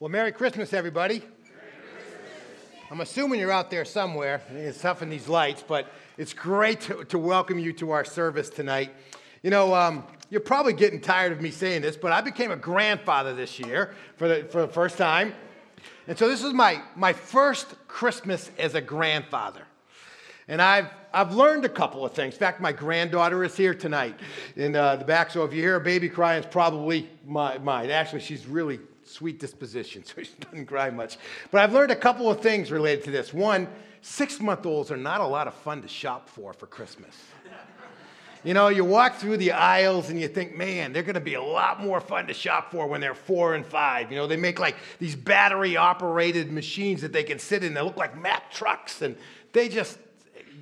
Well, Merry Christmas, everybody. I'm assuming you're out there somewhere. It's tough in these lights, but it's great to, to welcome you to our service tonight. You know, um, you're probably getting tired of me saying this, but I became a grandfather this year for the, for the first time. And so this is my, my first Christmas as a grandfather. And I've, I've learned a couple of things. In fact, my granddaughter is here tonight in uh, the back. So if you hear a baby crying, it's probably my, mine. Actually, she's really sweet disposition, so she doesn't cry much. But I've learned a couple of things related to this. One, six month olds are not a lot of fun to shop for for Christmas. You know, you walk through the aisles and you think, man, they're going to be a lot more fun to shop for when they're four and five. You know, they make like these battery operated machines that they can sit in. that look like Mack trucks and they just,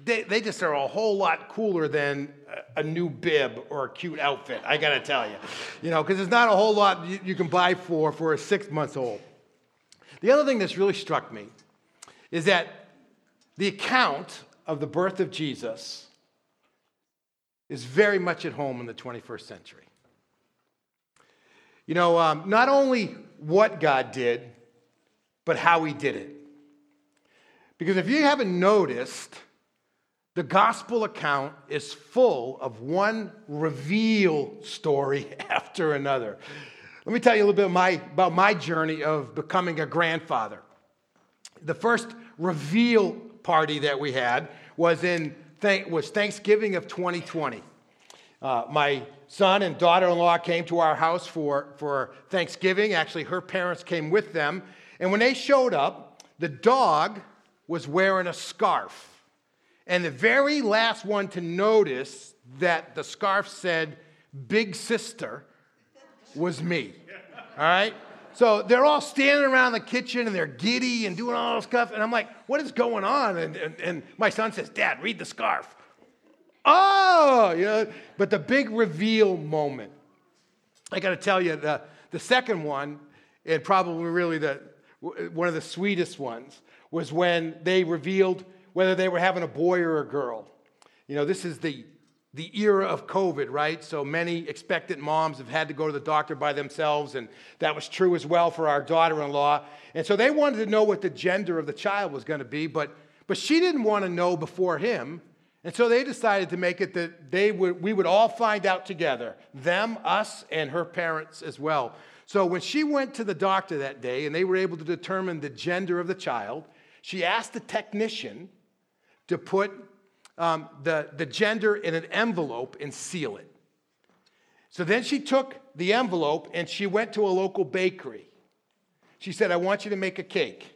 they, they just are a whole lot cooler than a new bib or a cute outfit, I gotta tell you. You know, because there's not a whole lot you, you can buy for for a six month old. The other thing that's really struck me is that the account of the birth of Jesus is very much at home in the 21st century. You know, um, not only what God did, but how he did it. Because if you haven't noticed, the gospel account is full of one reveal story after another. Let me tell you a little bit my, about my journey of becoming a grandfather. The first reveal party that we had was in was Thanksgiving of 2020. Uh, my son and daughter-in-law came to our house for, for Thanksgiving. Actually, her parents came with them. And when they showed up, the dog was wearing a scarf. And the very last one to notice that the scarf said big sister was me. All right? So they're all standing around the kitchen and they're giddy and doing all this stuff. And I'm like, what is going on? And, and, and my son says, Dad, read the scarf. Oh, you know, but the big reveal moment. I got to tell you, the, the second one, and probably really the, one of the sweetest ones, was when they revealed whether they were having a boy or a girl. You know, this is the, the era of COVID, right? So many expectant moms have had to go to the doctor by themselves, and that was true as well for our daughter in law. And so they wanted to know what the gender of the child was going to be, but, but she didn't want to know before him. And so they decided to make it that they would, we would all find out together them, us, and her parents as well. So when she went to the doctor that day and they were able to determine the gender of the child, she asked the technician to put um, the, the gender in an envelope and seal it. So then she took the envelope and she went to a local bakery. She said, I want you to make a cake.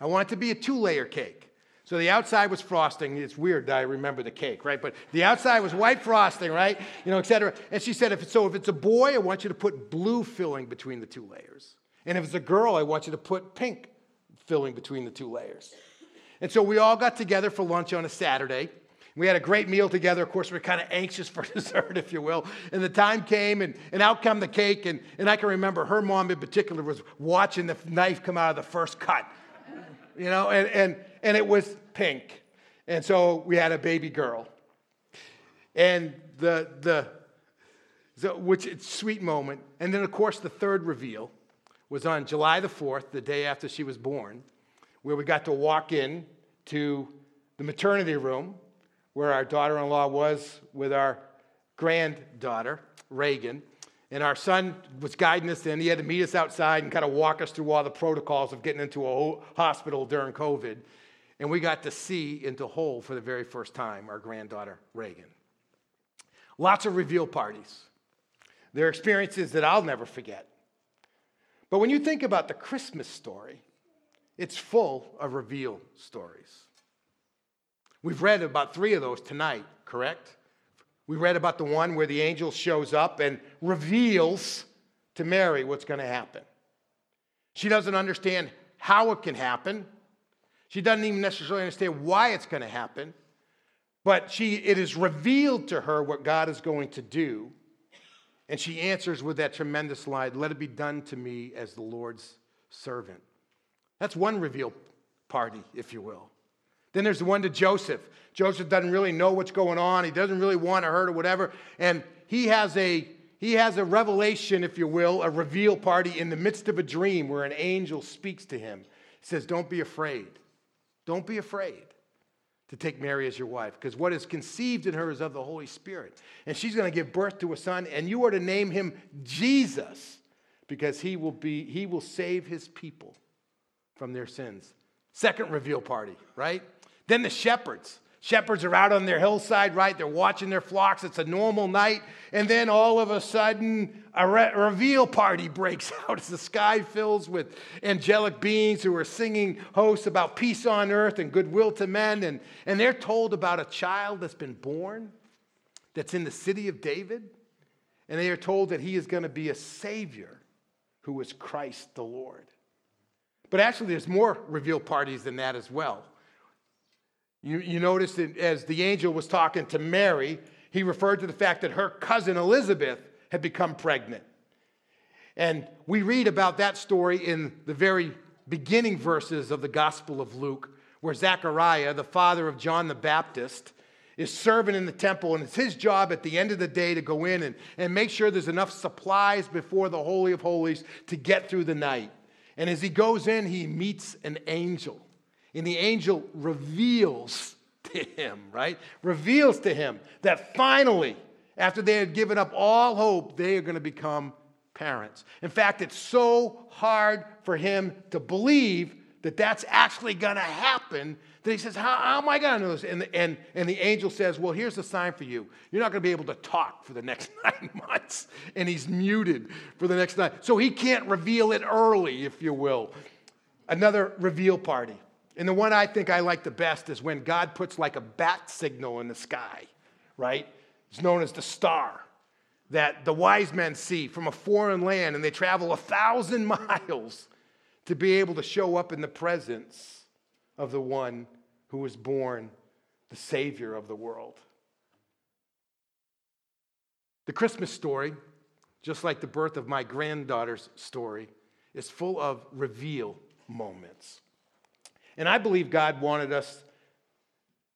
I want it to be a two layer cake. So the outside was frosting. It's weird that I remember the cake, right? But the outside was white frosting, right? You know, et cetera. And she said, if so if it's a boy, I want you to put blue filling between the two layers. And if it's a girl, I want you to put pink filling between the two layers. And so we all got together for lunch on a Saturday. We had a great meal together. Of course, we are kind of anxious for dessert, if you will. And the time came, and, and out come the cake. And, and I can remember her mom in particular was watching the knife come out of the first cut, you know, and, and, and it was pink. And so we had a baby girl. And the, the, the which it's sweet moment. And then, of course, the third reveal was on July the 4th, the day after she was born where we got to walk in to the maternity room where our daughter in law was with our granddaughter, Reagan. And our son was guiding us in. He had to meet us outside and kind of walk us through all the protocols of getting into a hospital during COVID. And we got to see into whole for the very first time our granddaughter, Reagan. Lots of reveal parties. They're experiences that I'll never forget. But when you think about the Christmas story, it's full of reveal stories. We've read about three of those tonight, correct? We read about the one where the angel shows up and reveals to Mary what's going to happen. She doesn't understand how it can happen. She doesn't even necessarily understand why it's going to happen. But she, it is revealed to her what God is going to do. And she answers with that tremendous line Let it be done to me as the Lord's servant. That's one reveal party, if you will. Then there's the one to Joseph. Joseph doesn't really know what's going on. He doesn't really want to hurt or whatever. And he has a he has a revelation, if you will, a reveal party in the midst of a dream where an angel speaks to him. He says, Don't be afraid. Don't be afraid to take Mary as your wife, because what is conceived in her is of the Holy Spirit. And she's going to give birth to a son, and you are to name him Jesus, because he will be he will save his people from their sins. Second reveal party, right? Then the shepherds. Shepherds are out on their hillside, right? They're watching their flocks. It's a normal night. And then all of a sudden, a re- reveal party breaks out as the sky fills with angelic beings who are singing hosts about peace on earth and goodwill to men. And, and they're told about a child that's been born, that's in the city of David. And they are told that he is going to be a savior who is Christ the Lord. But actually, there's more reveal parties than that as well. You, you notice that as the angel was talking to Mary, he referred to the fact that her cousin Elizabeth had become pregnant. And we read about that story in the very beginning verses of the Gospel of Luke, where Zechariah, the father of John the Baptist, is serving in the temple, and it's his job at the end of the day to go in and, and make sure there's enough supplies before the Holy of Holies to get through the night. And as he goes in, he meets an angel. And the angel reveals to him, right? Reveals to him that finally, after they had given up all hope, they are going to become parents. In fact, it's so hard for him to believe that that's actually going to happen that he says, How, how am I going to know this? And the, and, and the angel says, Well, here's the sign for you. You're not going to be able to talk for the next nine months. And he's muted for the next nine. So he can't reveal it early, if you will. Another reveal party. And the one I think I like the best is when God puts like a bat signal in the sky, right? It's known as the star that the wise men see from a foreign land and they travel a thousand miles to be able to show up in the presence of the one who was born, the Savior of the world. The Christmas story, just like the birth of my granddaughter's story, is full of reveal moments. And I believe God wanted us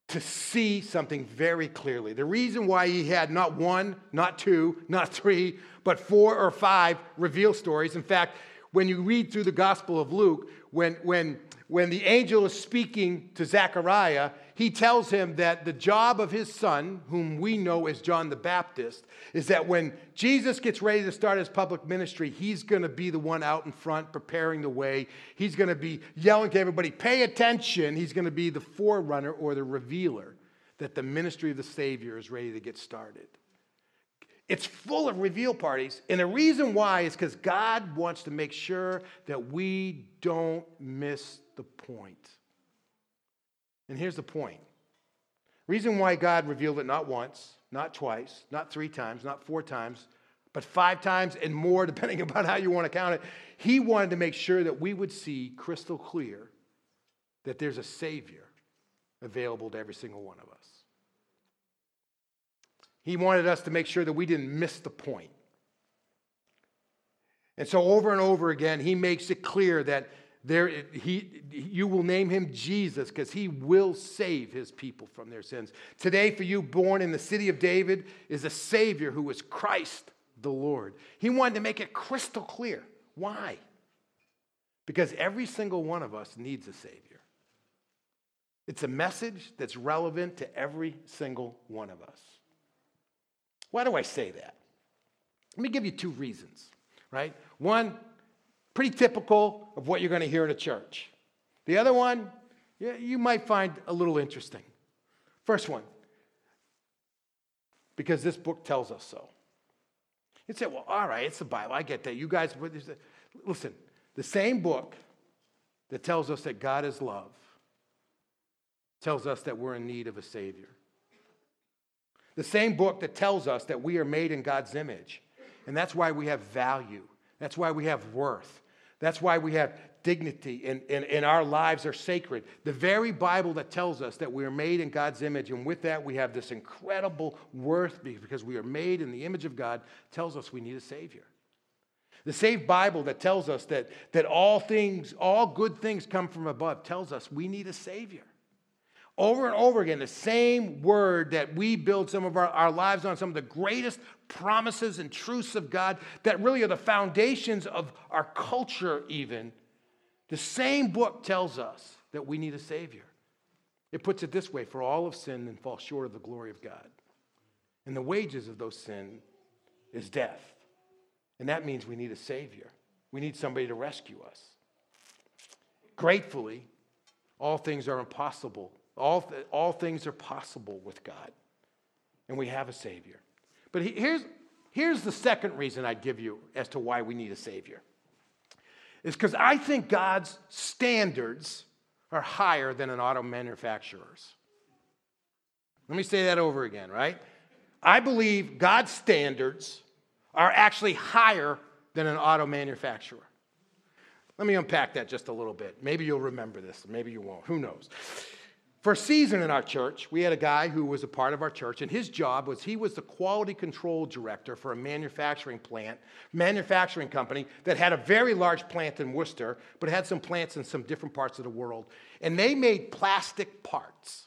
to see something very clearly. The reason why he had not one, not two, not three, but four or five reveal stories. In fact, when you read through the Gospel of Luke, when, when, when the angel is speaking to Zechariah, he tells him that the job of his son, whom we know as John the Baptist, is that when Jesus gets ready to start his public ministry, he's going to be the one out in front preparing the way. He's going to be yelling to everybody, pay attention. He's going to be the forerunner or the revealer that the ministry of the Savior is ready to get started. It's full of reveal parties. And the reason why is because God wants to make sure that we don't miss the point. And here's the point reason why God revealed it not once, not twice, not three times, not four times, but five times and more, depending upon how you want to count it. He wanted to make sure that we would see crystal clear that there's a Savior available to every single one of us. He wanted us to make sure that we didn't miss the point. And so, over and over again, he makes it clear that there, he, you will name him Jesus because he will save his people from their sins. Today, for you, born in the city of David, is a Savior who is Christ the Lord. He wanted to make it crystal clear. Why? Because every single one of us needs a Savior. It's a message that's relevant to every single one of us. Why do I say that? Let me give you two reasons, right? One, Pretty typical of what you're going to hear in a church. The other one, you might find a little interesting. First one, because this book tells us so. You'd say, well, all right, it's the Bible. I get that. You guys, listen, the same book that tells us that God is love tells us that we're in need of a Savior. The same book that tells us that we are made in God's image, and that's why we have value, that's why we have worth, that's why we have dignity and, and, and our lives are sacred. The very Bible that tells us that we are made in God's image, and with that we have this incredible worth because we are made in the image of God, tells us we need a Savior. The same Bible that tells us that, that all things, all good things come from above, tells us we need a Savior. Over and over again, the same word that we build some of our, our lives on, some of the greatest promises and truths of God that really are the foundations of our culture, even. The same book tells us that we need a Savior. It puts it this way for all of sin and fall short of the glory of God. And the wages of those sin is death. And that means we need a Savior. We need somebody to rescue us. Gratefully, all things are impossible all, th- all things are possible with God, and we have a Savior. But he, here's, here's the second reason I'd give you as to why we need a Savior. Is because I think God's standards are higher than an auto manufacturer's. Let me say that over again, right? I believe God's standards are actually higher than an auto manufacturer. Let me unpack that just a little bit. Maybe you'll remember this, maybe you won't. Who knows? For a season in our church, we had a guy who was a part of our church, and his job was he was the quality control director for a manufacturing plant, manufacturing company that had a very large plant in Worcester, but had some plants in some different parts of the world. And they made plastic parts.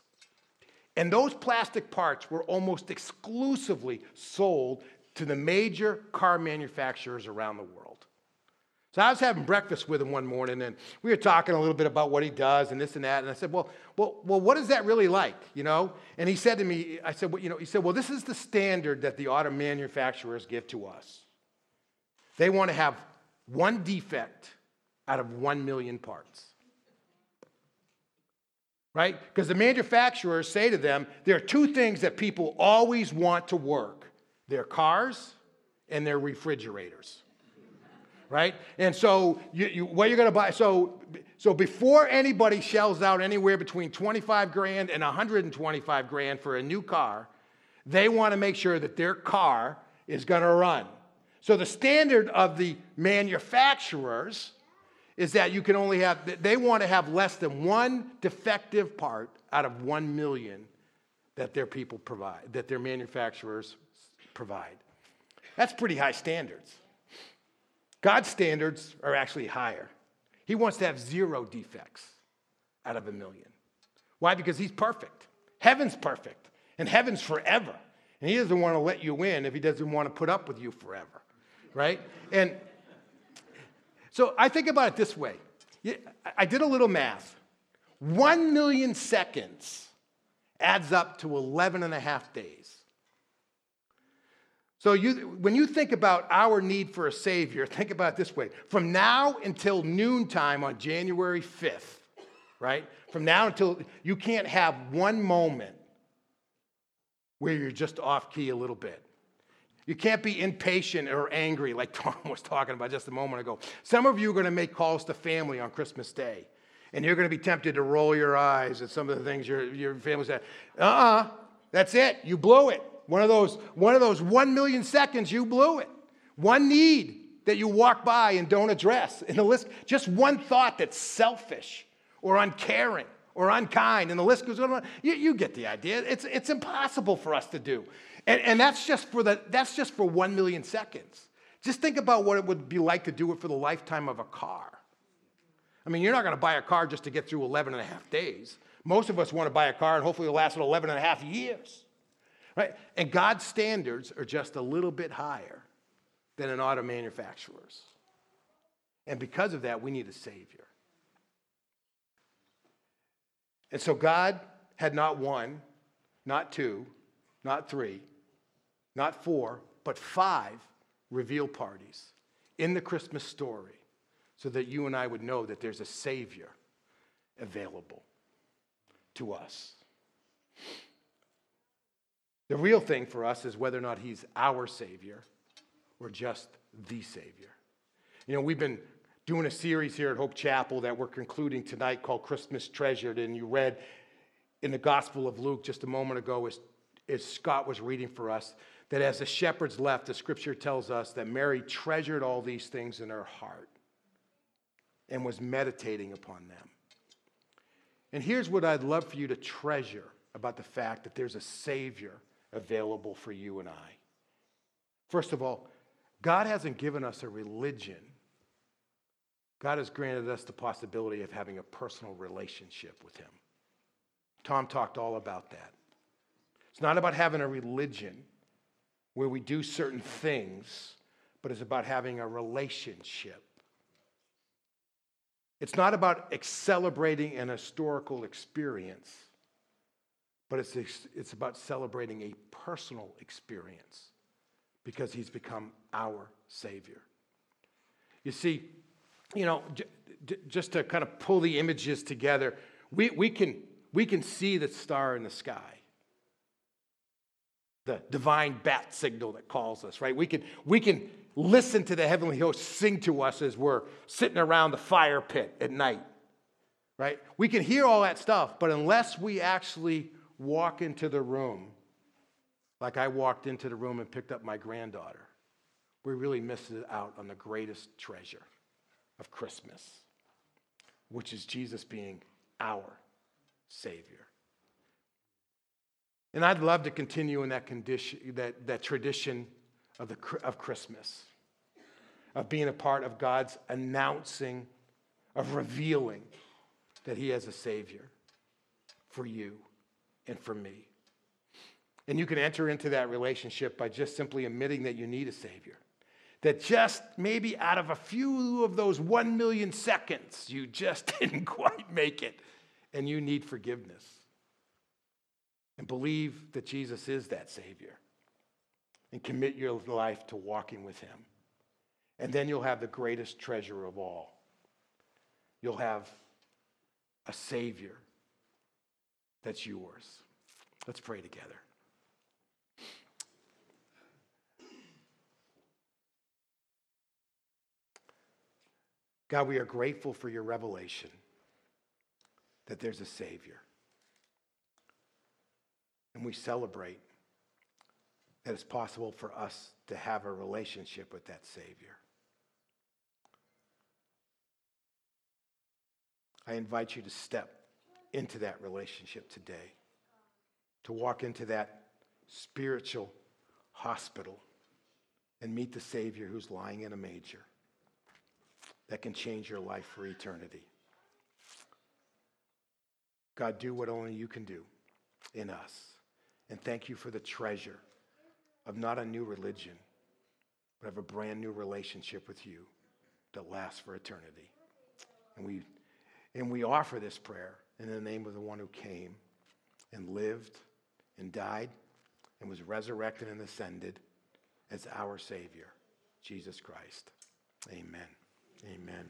And those plastic parts were almost exclusively sold to the major car manufacturers around the world. So I was having breakfast with him one morning, and we were talking a little bit about what he does and this and that. And I said, "Well, well, well, what is that really like?" You know? And he said to me, "I said, well, you know," he said, "Well, this is the standard that the auto manufacturers give to us. They want to have one defect out of one million parts." Right? Because the manufacturers say to them, there are two things that people always want to work their cars and their refrigerators right? And so, you, you, what you're going to buy? So, so before anybody shells out anywhere between 25 grand and 125 grand for a new car, they want to make sure that their car is going to run. So the standard of the manufacturers is that you can only have, they want to have less than one defective part out of one million that their people provide, that their manufacturers provide. That's pretty high standards. God's standards are actually higher. He wants to have zero defects out of a million. Why? Because He's perfect. Heaven's perfect, and heaven's forever. And He doesn't want to let you in if He doesn't want to put up with you forever, right? And so I think about it this way I did a little math. One million seconds adds up to 11 and a half days. So you, when you think about our need for a Savior, think about it this way. From now until noontime on January 5th, right? From now until you can't have one moment where you're just off key a little bit. You can't be impatient or angry like Tom was talking about just a moment ago. Some of you are going to make calls to family on Christmas Day, and you're going to be tempted to roll your eyes at some of the things your, your family said. Uh uh, that's it. You blew it. One of those, one of those one million seconds, you blew it. One need that you walk by and don't address in the list. Just one thought that's selfish or uncaring or unkind, and the list goes on. You, you get the idea. It's, it's impossible for us to do. And, and that's, just for the, that's just for one million seconds. Just think about what it would be like to do it for the lifetime of a car. I mean, you're not going to buy a car just to get through 11 and a half days. Most of us want to buy a car and hopefully it'll last 11 and a half years. Right? And God's standards are just a little bit higher than an auto manufacturer's. And because of that, we need a Savior. And so God had not one, not two, not three, not four, but five reveal parties in the Christmas story so that you and I would know that there's a Savior available to us. The real thing for us is whether or not he's our Savior or just the Savior. You know, we've been doing a series here at Hope Chapel that we're concluding tonight called Christmas Treasured. And you read in the Gospel of Luke just a moment ago, as, as Scott was reading for us, that as the shepherds left, the scripture tells us that Mary treasured all these things in her heart and was meditating upon them. And here's what I'd love for you to treasure about the fact that there's a Savior available for you and I. First of all, God hasn't given us a religion. God has granted us the possibility of having a personal relationship with Him. Tom talked all about that. It's not about having a religion where we do certain things, but it's about having a relationship. It's not about celebrating an historical experience, but it's, it's about celebrating a personal experience because he's become our Savior. You see, you know, j- j- just to kind of pull the images together, we, we, can, we can see the star in the sky the divine bat signal that calls us, right? We can, we can listen to the heavenly host sing to us as we're sitting around the fire pit at night, right? We can hear all that stuff, but unless we actually walk into the room, like I walked into the room and picked up my granddaughter, we really miss out on the greatest treasure of Christmas, which is Jesus being our Savior. And I'd love to continue in that, condition, that, that tradition of, the, of Christmas, of being a part of God's announcing, of revealing that He has a Savior for you and for me. And you can enter into that relationship by just simply admitting that you need a Savior. That just maybe out of a few of those one million seconds, you just didn't quite make it and you need forgiveness and believe that Jesus is that Savior and commit your life to walking with Him. And then you'll have the greatest treasure of all. You'll have a Savior that's yours. Let's pray together. God, we are grateful for your revelation that there's a Savior. And we celebrate that it's possible for us to have a relationship with that Savior. I invite you to step into that relationship today, to walk into that spiritual hospital and meet the Savior who's lying in a manger that can change your life for eternity. God, do what only you can do in us. And thank you for the treasure of not a new religion, but of a brand new relationship with you that lasts for eternity. And we, and we offer this prayer in the name of the one who came and lived and died and was resurrected and ascended as our Savior, Jesus Christ. Amen. Amen.